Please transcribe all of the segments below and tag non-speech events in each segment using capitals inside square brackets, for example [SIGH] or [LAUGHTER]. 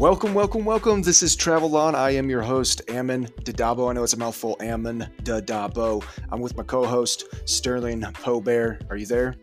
Welcome, welcome, welcome. This is Travel On. I am your host, Ammon Dadabo. I know it's a mouthful, Ammon Dadabo. I'm with my co-host, Sterling Pobear. Are you there?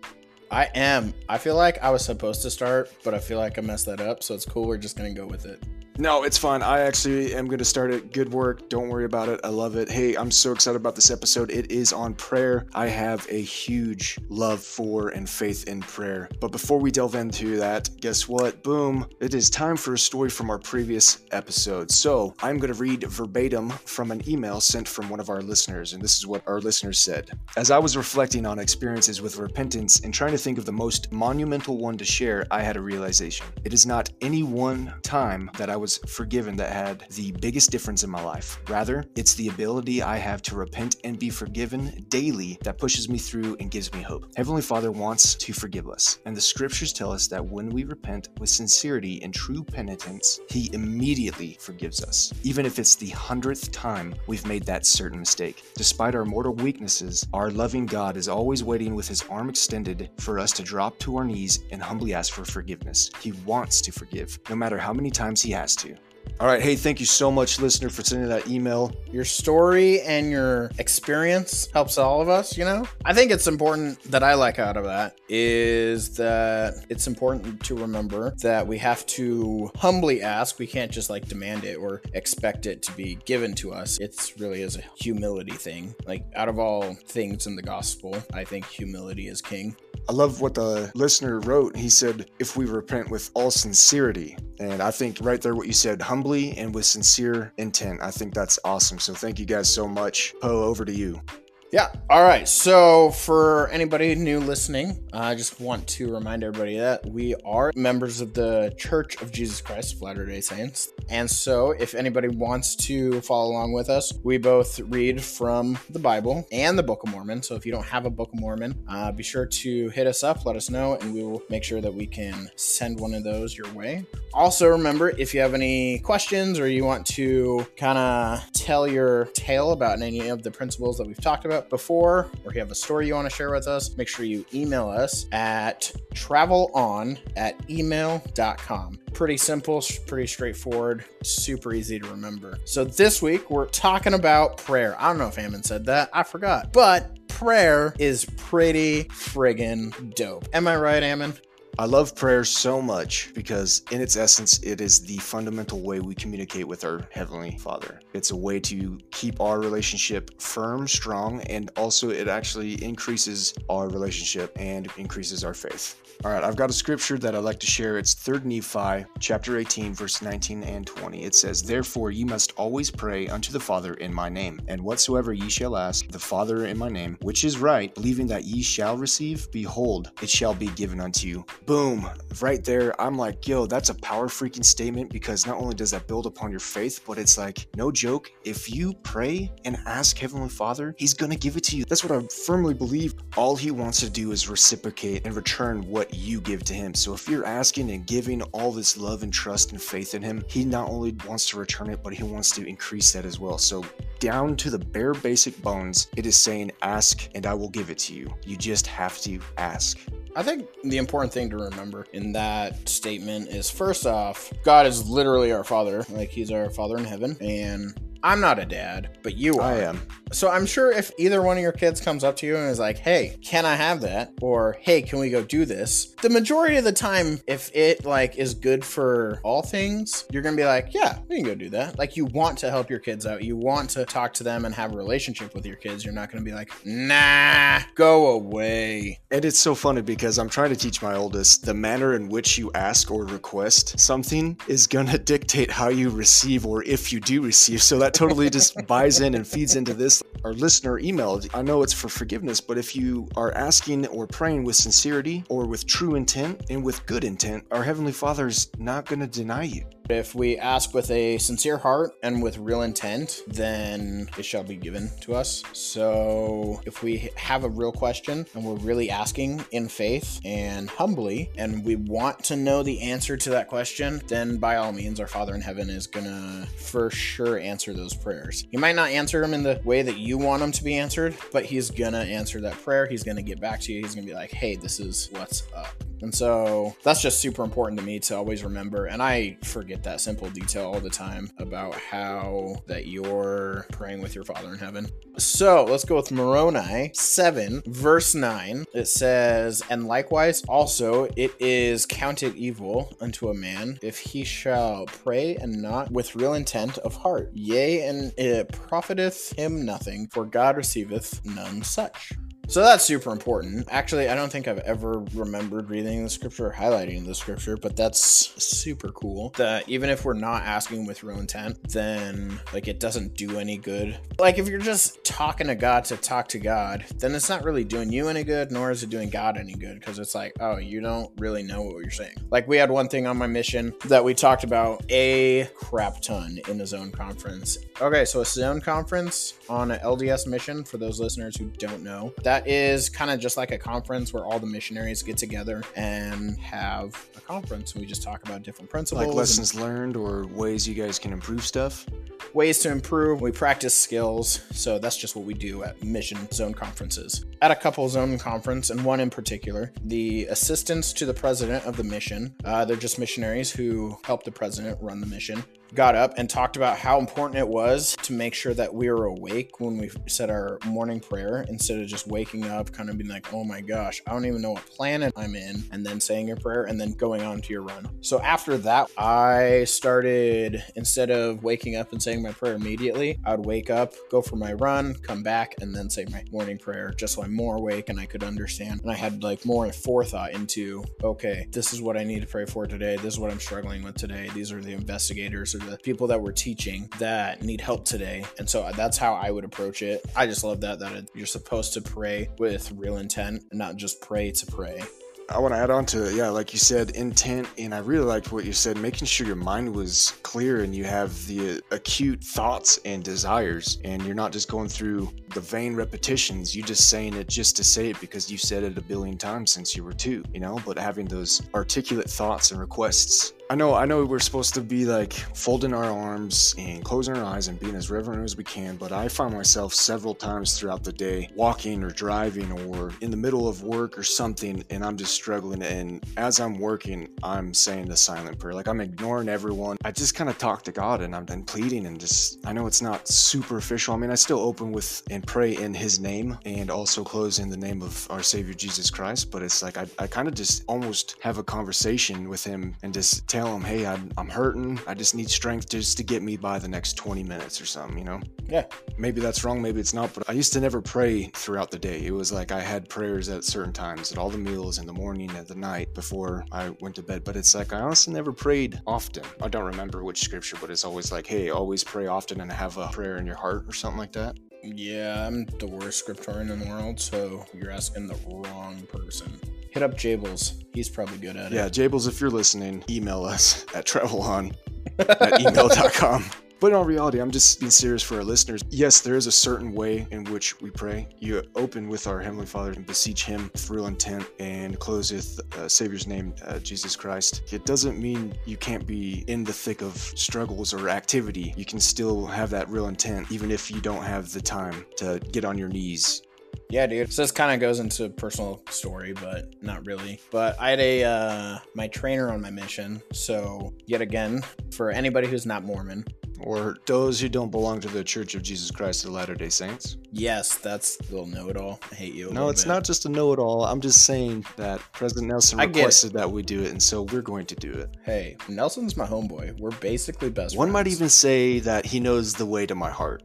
I am. I feel like I was supposed to start, but I feel like I messed that up, so it's cool. We're just gonna go with it. No, it's fine. I actually am going to start it. Good work. Don't worry about it. I love it. Hey, I'm so excited about this episode. It is on prayer. I have a huge love for and faith in prayer. But before we delve into that, guess what? Boom. It is time for a story from our previous episode. So I'm going to read verbatim from an email sent from one of our listeners. And this is what our listeners said. As I was reflecting on experiences with repentance and trying to think of the most monumental one to share, I had a realization. It is not any one time that I was was forgiven that had the biggest difference in my life. Rather, it's the ability I have to repent and be forgiven daily that pushes me through and gives me hope. Heavenly Father wants to forgive us, and the scriptures tell us that when we repent with sincerity and true penitence, He immediately forgives us, even if it's the hundredth time we've made that certain mistake. Despite our mortal weaknesses, our loving God is always waiting with His arm extended for us to drop to our knees and humbly ask for forgiveness. He wants to forgive, no matter how many times He has to. All right. Hey, thank you so much, listener, for sending that email. Your story and your experience helps all of us, you know? I think it's important that I like out of that is that it's important to remember that we have to humbly ask. We can't just like demand it or expect it to be given to us. It's really is a humility thing. Like, out of all things in the gospel, I think humility is king. I love what the listener wrote. He said, if we repent with all sincerity. And I think right there, what you said, humbly and with sincere intent. I think that's awesome. So thank you guys so much. Poe, over to you. Yeah. All right. So, for anybody new listening, I just want to remind everybody that we are members of the Church of Jesus Christ of Latter day Saints. And so, if anybody wants to follow along with us, we both read from the Bible and the Book of Mormon. So, if you don't have a Book of Mormon, uh, be sure to hit us up, let us know, and we will make sure that we can send one of those your way. Also, remember if you have any questions or you want to kind of tell your tale about any of the principles that we've talked about, before or you have a story you want to share with us, make sure you email us at travelon at email.com. Pretty simple, pretty straightforward, super easy to remember. So this week we're talking about prayer. I don't know if Ammon said that, I forgot. But prayer is pretty friggin' dope. Am I right, Ammon? I love prayer so much because, in its essence, it is the fundamental way we communicate with our Heavenly Father. It's a way to keep our relationship firm, strong, and also it actually increases our relationship and increases our faith. All right, I've got a scripture that I'd like to share. It's 3rd Nephi, chapter 18, verse 19 and 20. It says, Therefore ye must always pray unto the Father in my name, and whatsoever ye shall ask the Father in my name, which is right, believing that ye shall receive, behold, it shall be given unto you. Boom, right there. I'm like, yo, that's a power freaking statement because not only does that build upon your faith, but it's like, no joke, if you pray and ask Heavenly Father, He's gonna give it to you. That's what I firmly believe. All He wants to do is reciprocate and return what what you give to him. So if you're asking and giving all this love and trust and faith in him, he not only wants to return it, but he wants to increase that as well. So down to the bare basic bones, it is saying, ask and I will give it to you. You just have to ask. I think the important thing to remember in that statement is first off, God is literally our Father. Like, He's our Father in heaven. And I'm not a dad, but you are. I am. So I'm sure if either one of your kids comes up to you and is like, "Hey, can I have that?" or "Hey, can we go do this?" The majority of the time, if it like is good for all things, you're gonna be like, "Yeah, we can go do that." Like you want to help your kids out. You want to talk to them and have a relationship with your kids. You're not gonna be like, "Nah, go away." And it's so funny because I'm trying to teach my oldest the manner in which you ask or request something is gonna [LAUGHS] dictate how you receive or if you do receive. So that totally just buys in and feeds into this. Our listener emailed, I know it's for forgiveness, but if you are asking or praying with sincerity or with true intent and with good intent, our Heavenly Father is not going to deny you. If we ask with a sincere heart and with real intent, then it shall be given to us. So if we have a real question and we're really asking in faith and humbly, and we want to know the answer to that question, then by all means, our Father in heaven is to for sure answer those prayers. He might not answer them in the way that you want them to be answered, but he's to answer that prayer. He's to get back to you. He's to be like, hey, this is what's up. And so that's just super important to me to always remember. And I forget that simple detail all the time about how that you're praying with your Father in heaven. So let's go with Moroni 7, verse 9. It says, And likewise also it is counted evil unto a man if he shall pray and not with real intent of heart. Yea, and it profiteth him nothing, for God receiveth none such. So that's super important. Actually, I don't think I've ever remembered reading the scripture or highlighting the scripture, but that's super cool. That even if we're not asking with real intent, then like it doesn't do any good. Like if you're just talking to God to talk to God, then it's not really doing you any good, nor is it doing God any good because it's like, oh, you don't really know what you're saying. Like we had one thing on my mission that we talked about a crap ton in the zone conference. Okay, so a zone conference on an LDS mission for those listeners who don't know. That that is kind of just like a conference where all the missionaries get together and have a conference. And we just talk about different principles, like lessons learned or ways you guys can improve stuff. Ways to improve. We practice skills. So that's just what we do at mission zone conferences. At a couple zone conference, and one in particular, the assistants to the president of the mission, uh, they're just missionaries who help the president run the mission got up and talked about how important it was to make sure that we were awake when we said our morning prayer instead of just waking up, kind of being like, oh my gosh, I don't even know what planet I'm in, and then saying your prayer and then going on to your run. So after that, I started, instead of waking up and saying my prayer immediately, I would wake up, go for my run, come back, and then say my morning prayer just so I'm more awake and I could understand. And I had like more forethought into, okay, this is what I need to pray for today. This is what I'm struggling with today. These are the investigators or the people that we're teaching that need help today. And so that's how I would approach it. I just love that that you're supposed to pray with real intent and not just pray to pray. I want to add on to it. Yeah, like you said, intent. And I really liked what you said, making sure your mind was clear and you have the uh, acute thoughts and desires. And you're not just going through the vain repetitions. You just saying it just to say it because you said it a billion times since you were two, you know, but having those articulate thoughts and requests I know, I know we're supposed to be like folding our arms and closing our eyes and being as reverent as we can, but I find myself several times throughout the day walking or driving or in the middle of work or something, and I'm just struggling. And as I'm working, I'm saying the silent prayer. Like I'm ignoring everyone. I just kind of talk to God and I'm then pleading and just, I know it's not superficial. I mean, I still open with and pray in His name and also close in the name of our Savior Jesus Christ, but it's like I, I kind of just almost have a conversation with Him and just tell him, hey, I'm, I'm hurting. I just need strength just to get me by the next 20 minutes or something, you know? Yeah. Maybe that's wrong, maybe it's not, but I used to never pray throughout the day. It was like I had prayers at certain times, at all the meals, in the morning, at the night, before I went to bed. But it's like I honestly never prayed often. I don't remember which scripture, but it's always like, hey, always pray often and have a prayer in your heart or something like that. Yeah, I'm the worst scriptorian in the world, so you're asking the wrong person hit up Jables. He's probably good at it. Yeah, Jables, if you're listening, email us at travelon [LAUGHS] at email.com. But in all reality, I'm just being serious for our listeners. Yes, there is a certain way in which we pray. You open with our Heavenly Father and beseech Him with real intent and close with uh, Savior's name, uh, Jesus Christ. It doesn't mean you can't be in the thick of struggles or activity. You can still have that real intent, even if you don't have the time to get on your knees yeah, dude. So this kind of goes into personal story, but not really. But I had a uh, my trainer on my mission. So yet again, for anybody who's not Mormon, or those who don't belong to the Church of Jesus Christ of Latter Day Saints. Yes, that's a little know-it-all. I hate you. no, it's bit. not just a know-it-all. I'm just saying that President Nelson requested that we do it, and so we're going to do it. Hey, Nelson's my homeboy. We're basically best. One friends. might even say that he knows the way to my heart.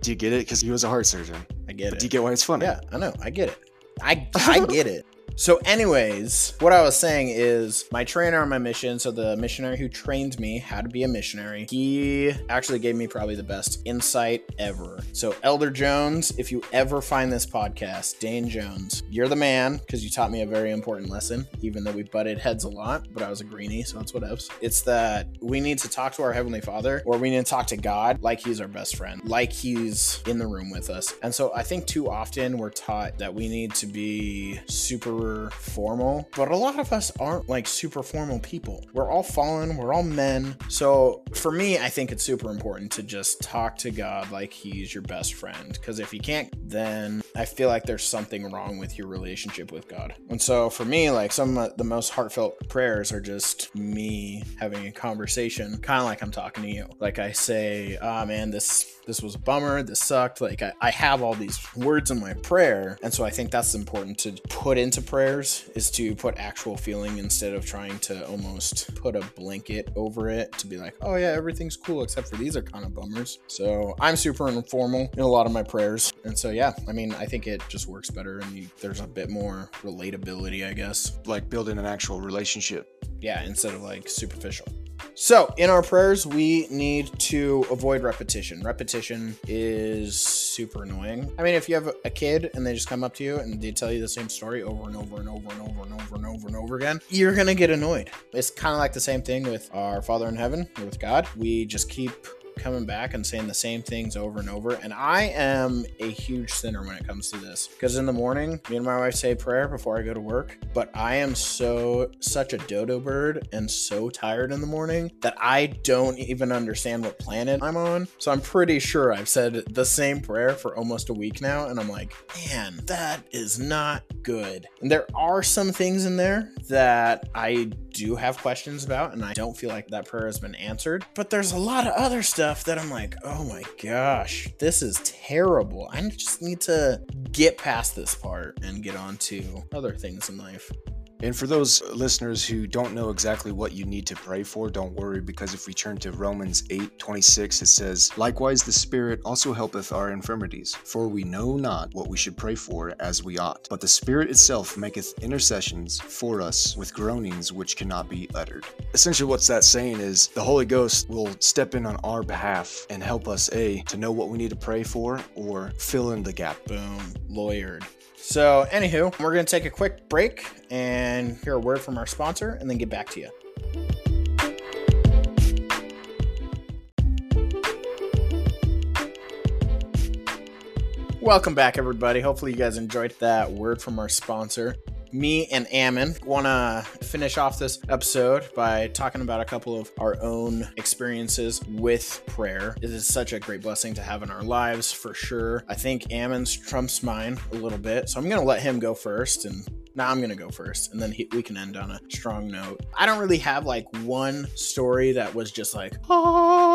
Do you get it? Because he was a heart surgeon. I get but it. Do you get why it's funny? Yeah, I know. I get it. I I get it. So, anyways, what I was saying is my trainer on my mission, so the missionary who trained me how to be a missionary, he actually gave me probably the best insight ever. So, Elder Jones, if you ever find this podcast, Dane Jones, you're the man because you taught me a very important lesson, even though we butted heads a lot, but I was a greenie, so that's what else. It's that we need to talk to our Heavenly Father or we need to talk to God like He's our best friend, like He's in the room with us. And so, I think too often we're taught that we need to be super super formal, but a lot of us aren't like super formal people. We're all fallen, we're all men. So for me, I think it's super important to just talk to God like he's your best friend. Because if you can't, then I feel like there's something wrong with your relationship with God. And so for me, like some of the most heartfelt prayers are just me having a conversation, kind of like I'm talking to you. Like I say, oh man, this this was a bummer, this sucked. Like I, I have all these words in my prayer. And so I think that's important to put into prayers is to put actual feeling instead of trying to almost put a blanket over it to be like, oh yeah, everything's cool except for these are kind of bummers. So I'm super informal in a lot of my prayers. And so yeah, I mean, I think it just works better and you, there's a bit more relatability, I guess. Like building an actual relationship. Yeah, instead of like superficial. So, in our prayers, we need to avoid repetition. Repetition is super annoying. I mean, if you have a kid and they just come up to you and they tell you the same story over and over and over and over and over and over and over again, you're going to get annoyed. It's kind of like the same thing with our Father in heaven with God. We just keep coming back and saying the same things over and over. And I am a huge sinner when it comes to this because in the morning, me and my wife say prayer before I go to work. But I am so, such a dodo bird and so tired in the morning that I don't even understand what planet I'm on. So I'm pretty sure I've said the same prayer for almost a week now. And I'm like, man, that is not good. And there are some things in there that I do have questions about, and I don't feel like that prayer has been answered. But there's a lot of other stuff that I'm like, oh my gosh, this is terrible. I just need to get past this part and get on to other things in life. And for those listeners who don't know exactly what you need to pray for, don't worry because if we turn to Romans 8 26, it says, Likewise, the Spirit also helpeth our infirmities, for we know not what we should pray for as we ought. But the Spirit itself maketh intercessions for us with groanings which cannot be uttered. Essentially, what's that saying is the Holy Ghost will step in on our behalf and help us, A, to know what we need to pray for or fill in the gap. Boom, lawyered. So, anywho, we're going to take a quick break and hear a word from our sponsor and then get back to you. Welcome back, everybody. Hopefully, you guys enjoyed that word from our sponsor me and Ammon want to finish off this episode by talking about a couple of our own experiences with prayer. It is such a great blessing to have in our lives for sure. I think Ammon's trumps mine a little bit, so I'm going to let him go first and now I'm gonna go first, and then he, we can end on a strong note. I don't really have like one story that was just like, ah.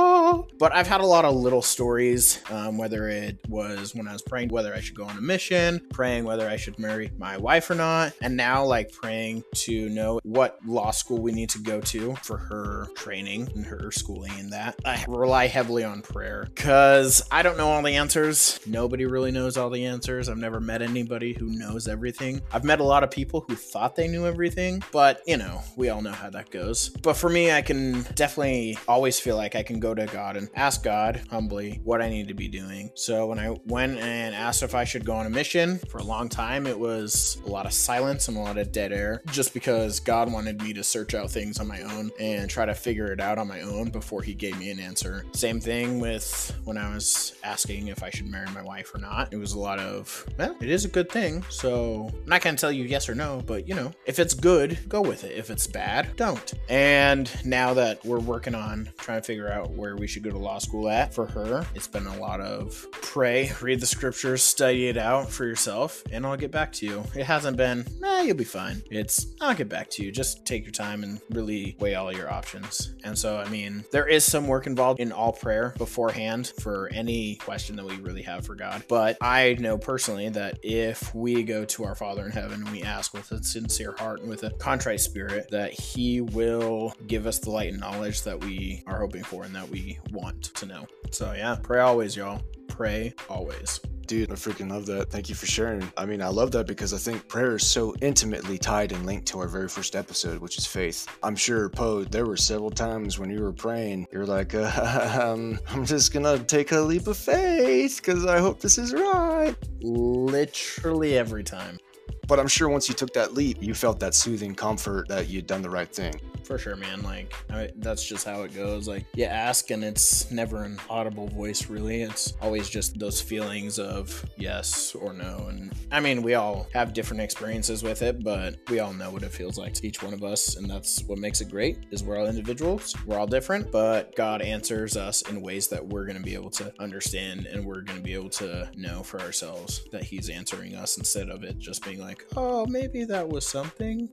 But I've had a lot of little stories. Um, whether it was when I was praying whether I should go on a mission, praying whether I should marry my wife or not, and now like praying to know what law school we need to go to for her training and her schooling and that. I rely heavily on prayer because I don't know all the answers. Nobody really knows all the answers. I've never met anybody who knows everything. I've met a lot of people who thought they knew everything, but you know, we all know how that goes. But for me, I can definitely always feel like I can go to God and ask God humbly what I need to be doing. So when I went and asked if I should go on a mission for a long time, it was a lot of silence and a lot of dead air just because God wanted me to search out things on my own and try to figure it out on my own before he gave me an answer. Same thing with when I was asking if I should marry my wife or not. It was a lot of, well, it is a good thing. So I'm not going to tell you yes or no, but you know, if it's good, go with it. If it's bad, don't. And now that we're working on trying to figure out where we should go to law school at for her, it's been a lot of pray, read the scriptures, study it out for yourself, and I'll get back to you. It hasn't been, nah, you'll be fine. It's, I'll get back to you. Just take your time and really weigh all your options. And so, I mean, there is some work involved in all prayer beforehand for any question that we really have for God. But I know personally that if we go to our Father in heaven and we ask with a sincere heart and with a contrite spirit that He will give us the light and knowledge that we are hoping for and that we want to know. So, yeah, pray always, y'all. Pray always. Dude, I freaking love that. Thank you for sharing. I mean, I love that because I think prayer is so intimately tied and linked to our very first episode, which is faith. I'm sure, Poe, there were several times when you were praying, you're like, [LAUGHS] um, I'm just gonna take a leap of faith because I hope this is right. Literally every time. But I'm sure once you took that leap, you felt that soothing comfort that you'd done the right thing. For sure, man. Like, I, that's just how it goes. Like, you ask, and it's never an audible voice, really. It's always just those feelings of yes or no. And I mean, we all have different experiences with it, but we all know what it feels like to each one of us. And that's what makes it great is we're all individuals. We're all different, but God answers us in ways that we're going to be able to understand and we're going to be able to know for ourselves that He's answering us instead of it just being like, oh, maybe that was something.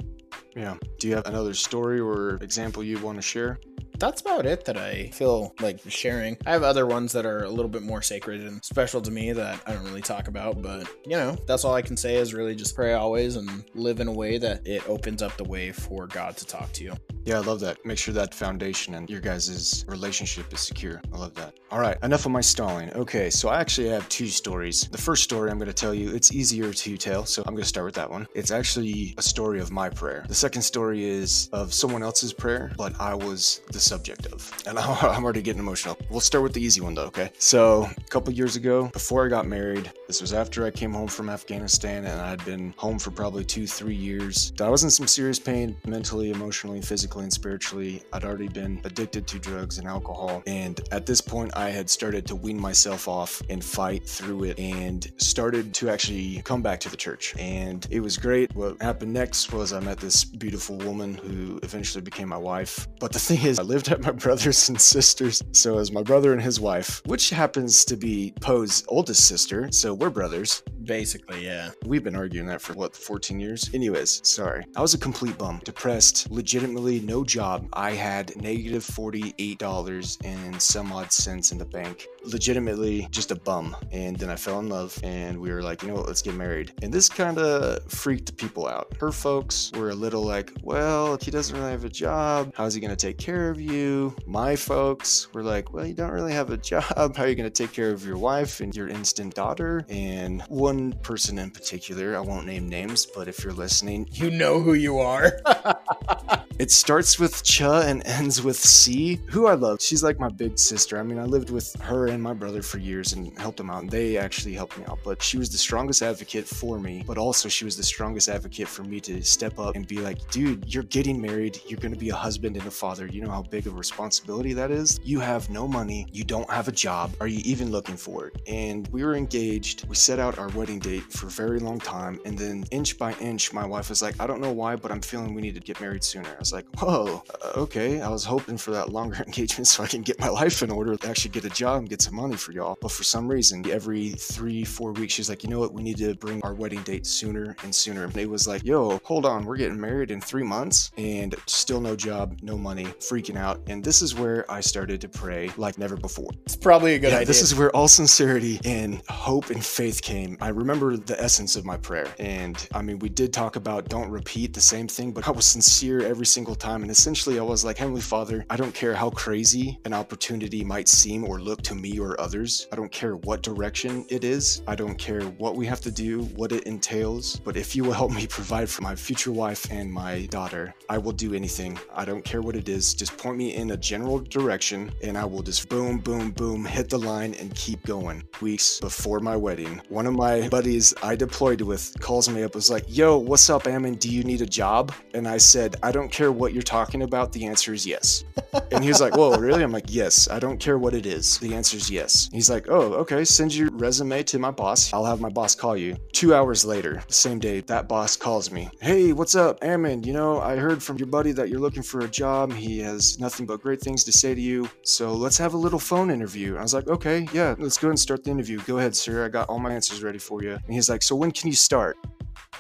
Yeah. Do you have another story or example you want to share? That's about it that I feel like sharing. I have other ones that are a little bit more sacred and special to me that I don't really talk about, but you know, that's all I can say is really just pray always and live in a way that it opens up the way for God to talk to you. Yeah, I love that. Make sure that foundation and your guys' relationship is secure. I love that. All right, enough of my stalling. Okay, so I actually have two stories. The first story I'm going to tell you, it's easier to tell, so I'm going to start with that one. It's actually a story of my prayer. The second story is of someone else's prayer, but I was the subject of. And [LAUGHS] I'm already getting emotional. We'll start with the easy one though, okay? So, a couple years ago, before I got married, this was after I came home from Afghanistan and I'd been home for probably two, three years. I was in some serious pain mentally, emotionally, physically and spiritually. I'd already been addicted to drugs and alcohol. And at this point, I had started to wean myself off and fight through it and started to actually come back to the church. And it was great. What happened next was I met this beautiful woman who eventually became my wife. But the thing is, I lived at my brother's and sister's. So as my brother and his wife, which happens to be Poe's oldest sister. So we're brothers. Basically, yeah. We've been arguing that for what, 14 years? Anyways, sorry. I was a complete bum, depressed, legitimately no job. I had negative $48 and some odd cents in the bank. Legitimately just a bum. And then I fell in love and we were like, you know what, let's get married. And this kind of freaked people out. Her folks were a little like, well, he doesn't really have a job, how's he going to take care of you? My folks were like, well, you don't really have a [LAUGHS] job. How are you going to take care of your wife and your instant daughter? And one person in particular, I won't name names, but if you're listening, you know who you are. [LAUGHS] It starts with Cha and ends with C, who I love. She's like my big sister. I mean, I lived with her and my brother for years and helped them out, and they actually helped me out. But she was the strongest advocate for me, but also she was the strongest advocate for me to step up and be like, dude, you're getting married. You're going to be a husband and a father. You know how big of a responsibility that is? You have no money. You don't have a job. Are you even looking for it? And we were engaged. We set out our wedding date for a very long time. And then inch by inch, my wife was like, I don't know why, but I'm feeling we need to get married sooner was like, whoa, uh, okay. I was hoping for that longer [LAUGHS] engagement so I can get my life in order, actually get a job and get some money for y'all. But for some reason, every three, four weeks, she's like, you know what? We need to bring our wedding date sooner and sooner. And it was like, yo, hold on, we're getting married in three months and still no job, no money, freaking out. And this is where I started to pray like never before. It's probably a good yeah, idea. This is where all sincerity and hope and faith came. I remember the essence of my prayer. And I mean, we did talk about don't repeat the same thing, but I was sincere every single time. And essentially, I was like, Heavenly Father, I don't care how crazy an opportunity might seem or look to me or others. I don't care what direction it is. I don't care what we have to do, what it entails. But if you will help me provide for my future wife and my daughter, I will do anything. I don't care what it is. Just point me in a general direction and I will just boom, boom, boom, hit the line and keep going. Weeks before my wedding, one of my buddies I deployed with calls me up, was like, Yo, what's up, Ammon? Do you need a job? And I said, I don't care what you're talking about, the answer is yes. and he was like, Whoa, really? I'm like, Yes, I don't care what it is. The answer is yes. He's like, Oh, okay, send your resume to my boss. I'll have my boss call you. Two hours later, the same day, that boss calls me. Hey, what's up, Ammon? You know, I heard from your buddy that you're looking for a job. He has nothing but great things to say to you. So let's have a little phone interview. I was like, Okay, yeah, let's go and start the interview. Go ahead, sir. I got all my answers ready for you. And he's like, So when can you start?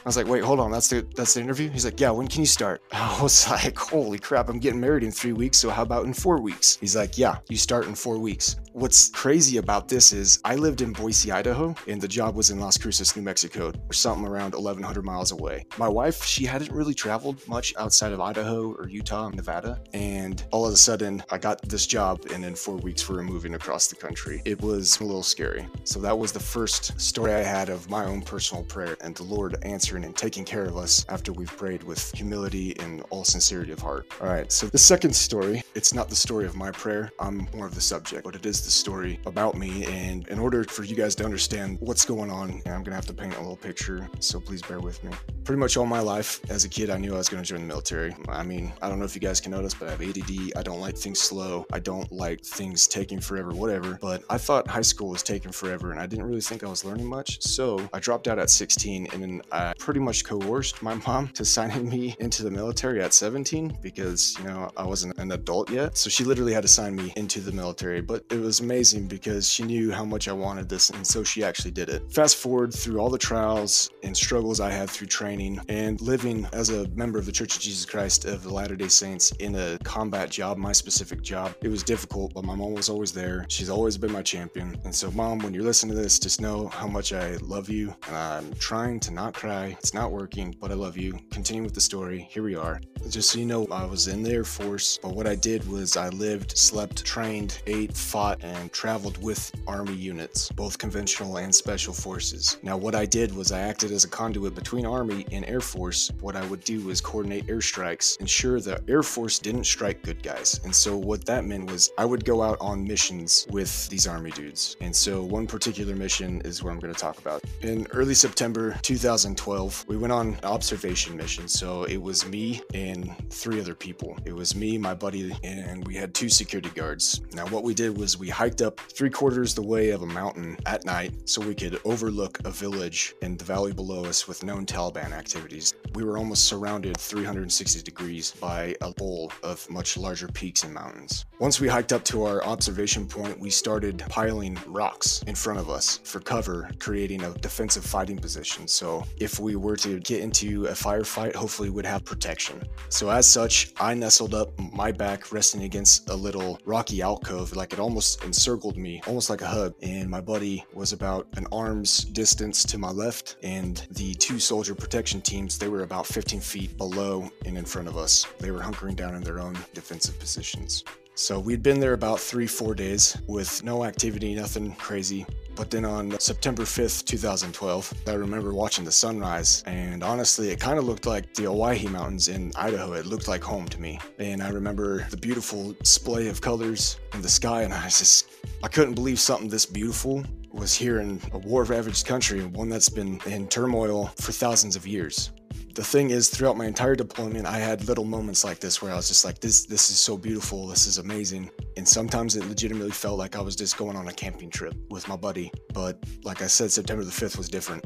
I was like, wait, hold on, that's the that's the interview? He's like, yeah, when can you start? [LAUGHS] I was like, holy crap, I'm getting married in three weeks, so how about in four weeks? He's like, yeah, you start in four weeks. What's crazy about this is I lived in Boise, Idaho, and the job was in Las Cruces, New Mexico, or something around 1,100 miles away. My wife, she hadn't really traveled much outside of Idaho or Utah, Nevada, and all of a sudden, I got this job, and in four weeks, we were moving across the country. It was a little scary. So that was the first story I had of my own personal prayer, and the Lord answered and taking care of us after we've prayed with humility and all sincerity of heart. All right, so the second story, it's not the story of my prayer, I'm more of the subject, but it is the story about me. And in order for you guys to understand what's going on, I'm gonna have to paint a little picture, so please bear with me. Pretty much all my life as a kid, I knew I was gonna join the military. I mean, I don't know if you guys can notice, but I have ADD. I don't like things slow. I don't like things taking forever, whatever. But I thought high school was taking forever, and I didn't really think I was learning much. So I dropped out at 16, and then I pretty much coerced my mom to signing me into the military at 17 because, you know, I wasn't an adult yet. So she literally had to sign me into the military. But it was amazing because she knew how much I wanted this, and so she actually did it. Fast forward through all the trials and struggles I had through training and living as a member of the Church of Jesus Christ of the Latter day Saints in a combat job, my specific job. It was difficult, but my mom was always there. She's always been my champion. And so, mom, when you're listening to this, just know how much I love you. And I'm trying to not cry. It's not working, but I love you. Continue with the story. Here we are. Just so you know, I was in the Air Force, but what I did was I lived, slept, trained, ate, fought, and traveled with Army units, both conventional and special forces. Now, what I did was I acted as a conduit between Army and Air Force. What I would do was coordinate airstrikes, ensure the Air Force didn't strike good guys. And so, what that meant was I would go out on missions with these Army dudes. And so, one particular mission is what I'm going to talk about. In early September 2012, we went on an observation mission. So, it was me and three other people. It was me, my buddy, and we had two security guards. Now, what we did was we hiked up three quarters the way of a mountain at night so we could overlook a village in the valley below us with known Taliban activities. We were almost surrounded 360 degrees by a bowl of much larger peaks and mountains. Once we hiked up to our observation point, we started piling rocks in front of us for cover, creating a defensive fighting position. So if we were to get into a firefight, hopefully we'd have protection. So as such, I nestled up, my back resting against a little rocky alcove, like it almost encircled me, almost like a hug. And my buddy was about an arm's distance to my left, and the two soldier protection teams, they were about 15 feet below and in front of us. They were hunkering down in their own defensive positions. So we'd been there about three, four days with no activity, nothing crazy. But then on September 5th, 2012, I remember watching the sunrise, and honestly, it kind of looked like the Owyhee Mountains in Idaho. It looked like home to me. And I remember the beautiful display of colors in the sky, and I just, I couldn't believe something this beautiful was here in a war ravaged country, one that's been in turmoil for thousands of years the thing is throughout my entire deployment i had little moments like this where i was just like this this is so beautiful this is amazing. And sometimes it legitimately felt like i was just going on a camping trip with my buddy. But like i said september the 5th was different.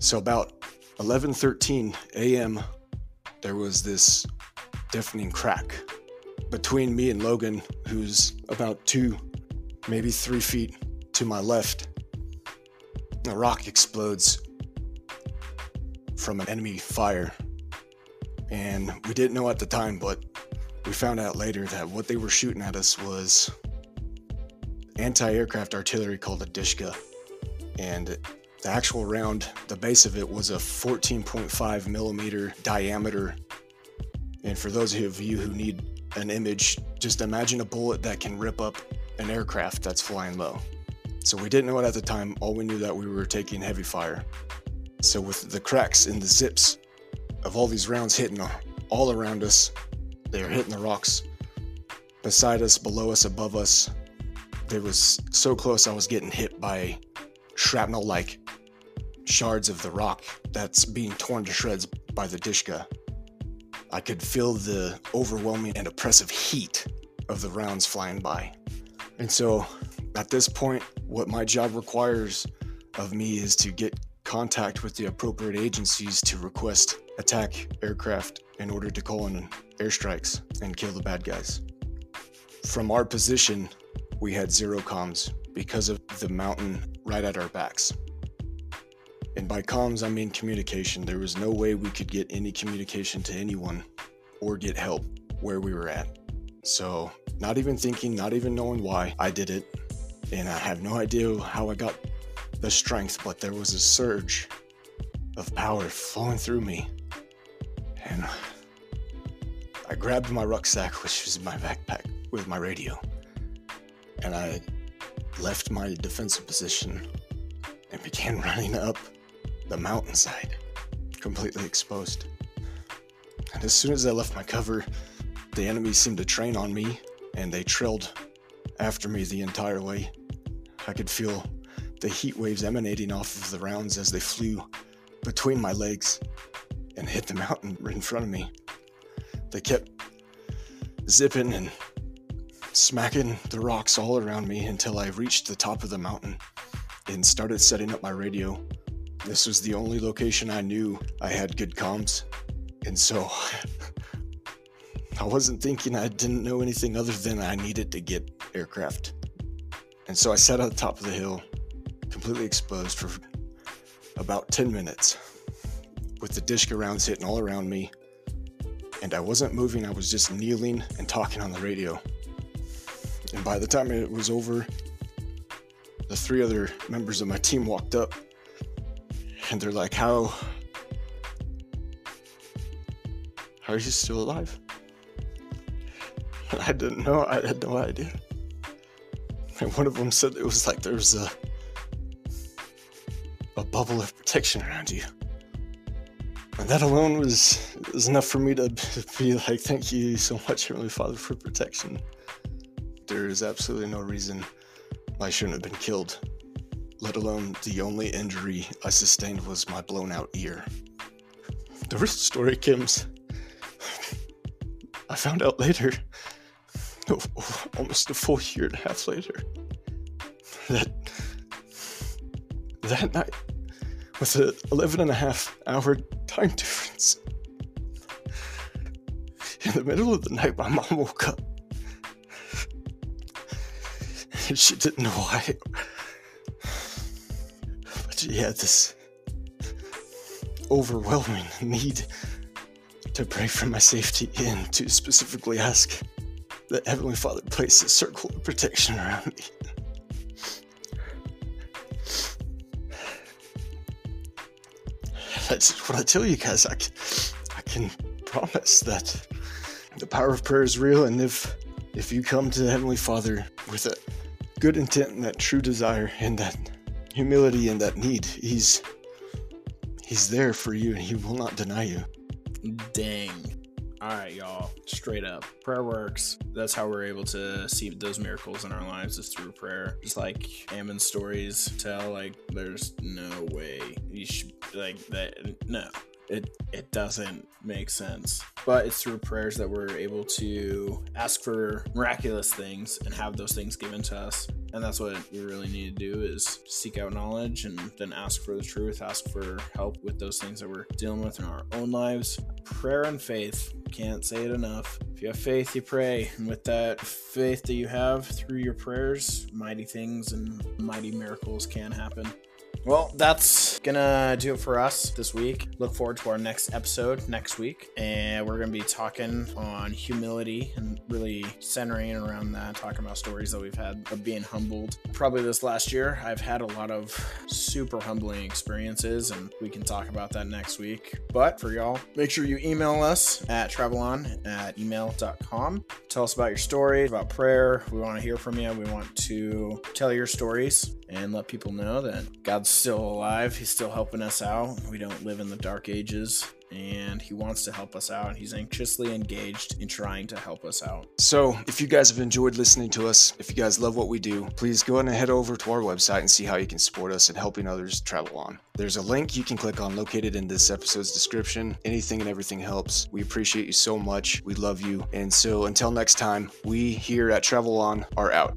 So about 11:13 a.m. there was this deafening crack between me and logan who's about two maybe three feet to my left. A rock explodes from an enemy fire. And we didn't know at the time, but we found out later that what they were shooting at us was anti aircraft artillery called a Dishka. And the actual round, the base of it was a 14.5 millimeter diameter. And for those of you who need an image, just imagine a bullet that can rip up an aircraft that's flying low. So we didn't know it at the time, all we knew that we were taking heavy fire. So, with the cracks in the zips of all these rounds hitting all around us, they are hitting the rocks beside us, below us, above us. It was so close, I was getting hit by shrapnel like shards of the rock that's being torn to shreds by the Dishka. I could feel the overwhelming and oppressive heat of the rounds flying by. And so, at this point, what my job requires of me is to get contact with the appropriate agencies to request attack aircraft in order to call in airstrikes and kill the bad guys. From our position, we had zero comms because of the mountain right at our backs. And by comms, I mean communication. There was no way we could get any communication to anyone or get help where we were at. So, not even thinking, not even knowing why, I did it. And I have no idea how I got the strength, but there was a surge of power flowing through me. And I grabbed my rucksack, which was my backpack, with my radio. And I left my defensive position and began [LAUGHS] running up the mountainside. completely exposed. And as soon as I left my cover, the enemy seemed to train on me, and they trailed after me the entire way. I could feel the heat waves emanating off of the rounds as they flew between my legs and hit the mountain right in front of me. They kept zipping and smacking the rocks all around me until I reached the top of the mountain and started setting up my radio. This was the only location I knew I had good comms, and so [LAUGHS] I wasn't thinking I didn't know anything other than I needed to get aircraft. And so I sat on the top of the hill, completely exposed for about 10 minutes, with the Dishka rounds hitting all around me. And I wasn't moving, I was just kneeling and talking on the radio. And by the time it was over, the three other members of my team walked up and they're like, How how are you still alive? [LAUGHS] I didn't know, I had no idea. And one of them said it was like there was a bubble of protection around you. And that alone was, was enough for me to [LAUGHS] be like, thank you so much, Heavenly Father, for protection. There is absolutely no reason I shouldn't have been killed, let alone the only injury I sustained was my blown out ear. The real story, Kim's. I found out later, [LAUGHS] almost a full year and a half later, that that night, with an 11 and a half hour time difference, in the middle of the night, my mom woke up And she didn't know why. But she had this overwhelming need to pray for my safety and to specifically ask that Heavenly Father place a circle of protection around me. That's what I tell you guys. I can, I can promise that the power of prayer is real, and if if you come to the Heavenly Father with a good intent and that true desire and that humility and that need, He's He's there for you, and He will not deny you. Dang. All right, y'all. Straight up, prayer works. That's how we're able to see those miracles in our lives is through prayer. Just like Ammon's stories tell, like there's no way you should like that. No, it it doesn't make sense. But it's through prayers that we're able to ask for miraculous things and have those things given to us. And that's what we really need to do is seek out knowledge and then ask for the truth, ask for help with those things that we're dealing with in our own lives. Prayer and faith, can't say it enough. If you have faith, you pray. And with that faith that you have through your prayers, mighty things and mighty miracles can happen. Well, that's gonna do it for us this week. Look forward to our next episode next week. And we're gonna be talking on humility and really centering around that, talking about stories that we've had of being humbled. Probably this last year, I've had a lot of super humbling experiences, and we can talk about that next week. But for y'all, make sure you email us at travelon at email.com. Tell us about your story, about prayer. We want to hear from you. We want to tell your stories and let people know that God's still alive. He's still helping us out. We don't live in the dark ages and he wants to help us out. and He's anxiously engaged in trying to help us out. So, if you guys have enjoyed listening to us, if you guys love what we do, please go ahead and head over to our website and see how you can support us in helping others travel on. There's a link you can click on located in this episode's description. Anything and everything helps. We appreciate you so much. We love you. And so, until next time, we here at Travel On are out.